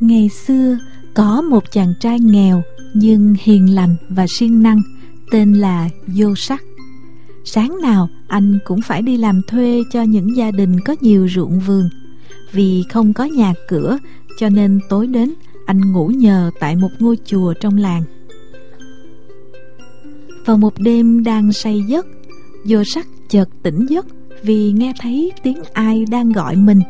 Ngày xưa có một chàng trai nghèo nhưng hiền lành và siêng năng tên là Vô Sắc. Sáng nào anh cũng phải đi làm thuê cho những gia đình có nhiều ruộng vườn. Vì không có nhà cửa cho nên tối đến anh ngủ nhờ tại một ngôi chùa trong làng. Vào một đêm đang say giấc, Vô Sắc chợt tỉnh giấc vì nghe thấy tiếng ai đang gọi mình.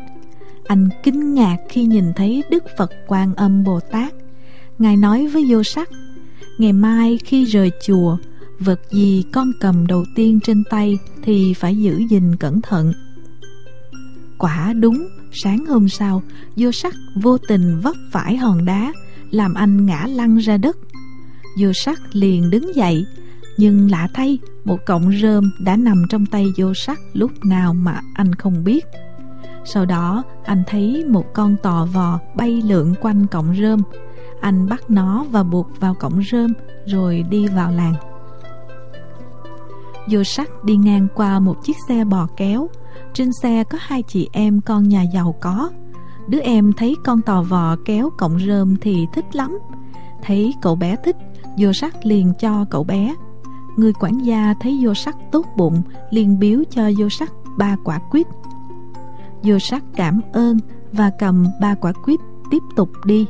Anh kinh ngạc khi nhìn thấy Đức Phật Quan Âm Bồ Tát. Ngài nói với Vô Sắc, ngày mai khi rời chùa, vật gì con cầm đầu tiên trên tay thì phải giữ gìn cẩn thận. Quả đúng, sáng hôm sau, Vô Sắc vô tình vấp phải hòn đá, làm anh ngã lăn ra đất. Vô Sắc liền đứng dậy, nhưng lạ thay, một cọng rơm đã nằm trong tay vô sắc lúc nào mà anh không biết. Sau đó, anh thấy một con tò vò bay lượn quanh cọng rơm. Anh bắt nó và buộc vào cọng rơm rồi đi vào làng. Vô sắc đi ngang qua một chiếc xe bò kéo. Trên xe có hai chị em con nhà giàu có. Đứa em thấy con tò vò kéo cọng rơm thì thích lắm. Thấy cậu bé thích, vô sắc liền cho cậu bé Người quản gia thấy vô sắc tốt bụng liền biếu cho vô sắc ba quả quýt Vô sắc cảm ơn và cầm ba quả quýt tiếp tục đi.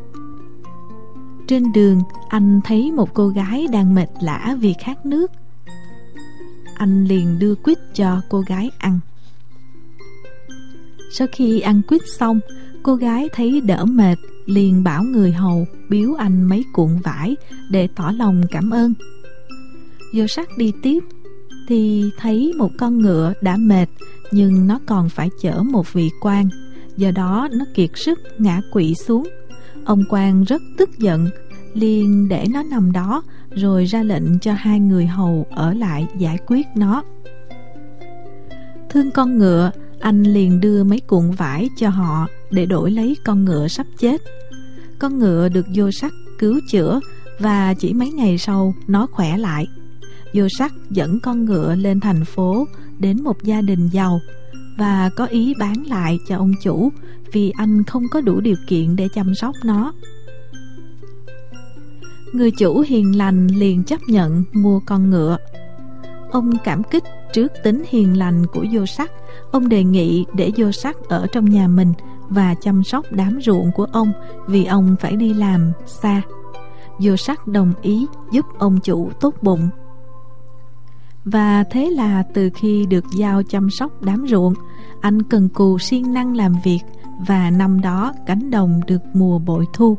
Trên đường, anh thấy một cô gái đang mệt lã vì khát nước. Anh liền đưa quýt cho cô gái ăn. Sau khi ăn quýt xong, Cô gái thấy đỡ mệt, liền bảo người hầu biếu anh mấy cuộn vải để tỏ lòng cảm ơn. Vô sắc đi tiếp thì thấy một con ngựa đã mệt, nhưng nó còn phải chở một vị quan. Do đó, nó kiệt sức, ngã quỵ xuống. Ông quan rất tức giận, liền để nó nằm đó, rồi ra lệnh cho hai người hầu ở lại giải quyết nó. Thương con ngựa, anh liền đưa mấy cuộn vải cho họ để đổi lấy con ngựa sắp chết. Con ngựa được vô sắc cứu chữa và chỉ mấy ngày sau nó khỏe lại. Vô sắc dẫn con ngựa lên thành phố đến một gia đình giàu và có ý bán lại cho ông chủ vì anh không có đủ điều kiện để chăm sóc nó. Người chủ hiền lành liền chấp nhận mua con ngựa. Ông cảm kích trước tính hiền lành của vô sắc. Ông đề nghị để vô sắc ở trong nhà mình và chăm sóc đám ruộng của ông vì ông phải đi làm xa. Vô sắc đồng ý giúp ông chủ tốt bụng và thế là từ khi được giao chăm sóc đám ruộng, anh cần cù siêng năng làm việc và năm đó cánh đồng được mùa bội thu.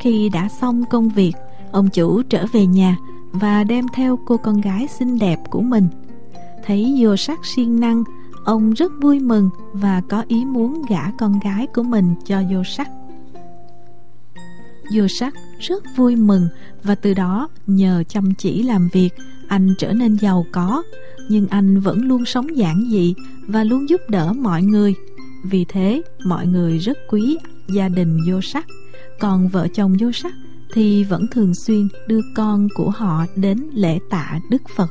Khi đã xong công việc, ông chủ trở về nhà và đem theo cô con gái xinh đẹp của mình. Thấy vô sắc siêng năng, ông rất vui mừng và có ý muốn gả con gái của mình cho vô sắc. Vô sắc rất vui mừng và từ đó nhờ chăm chỉ làm việc anh trở nên giàu có, nhưng anh vẫn luôn sống giản dị và luôn giúp đỡ mọi người. Vì thế, mọi người rất quý gia đình vô sắc. Còn vợ chồng vô sắc thì vẫn thường xuyên đưa con của họ đến lễ tạ đức phật.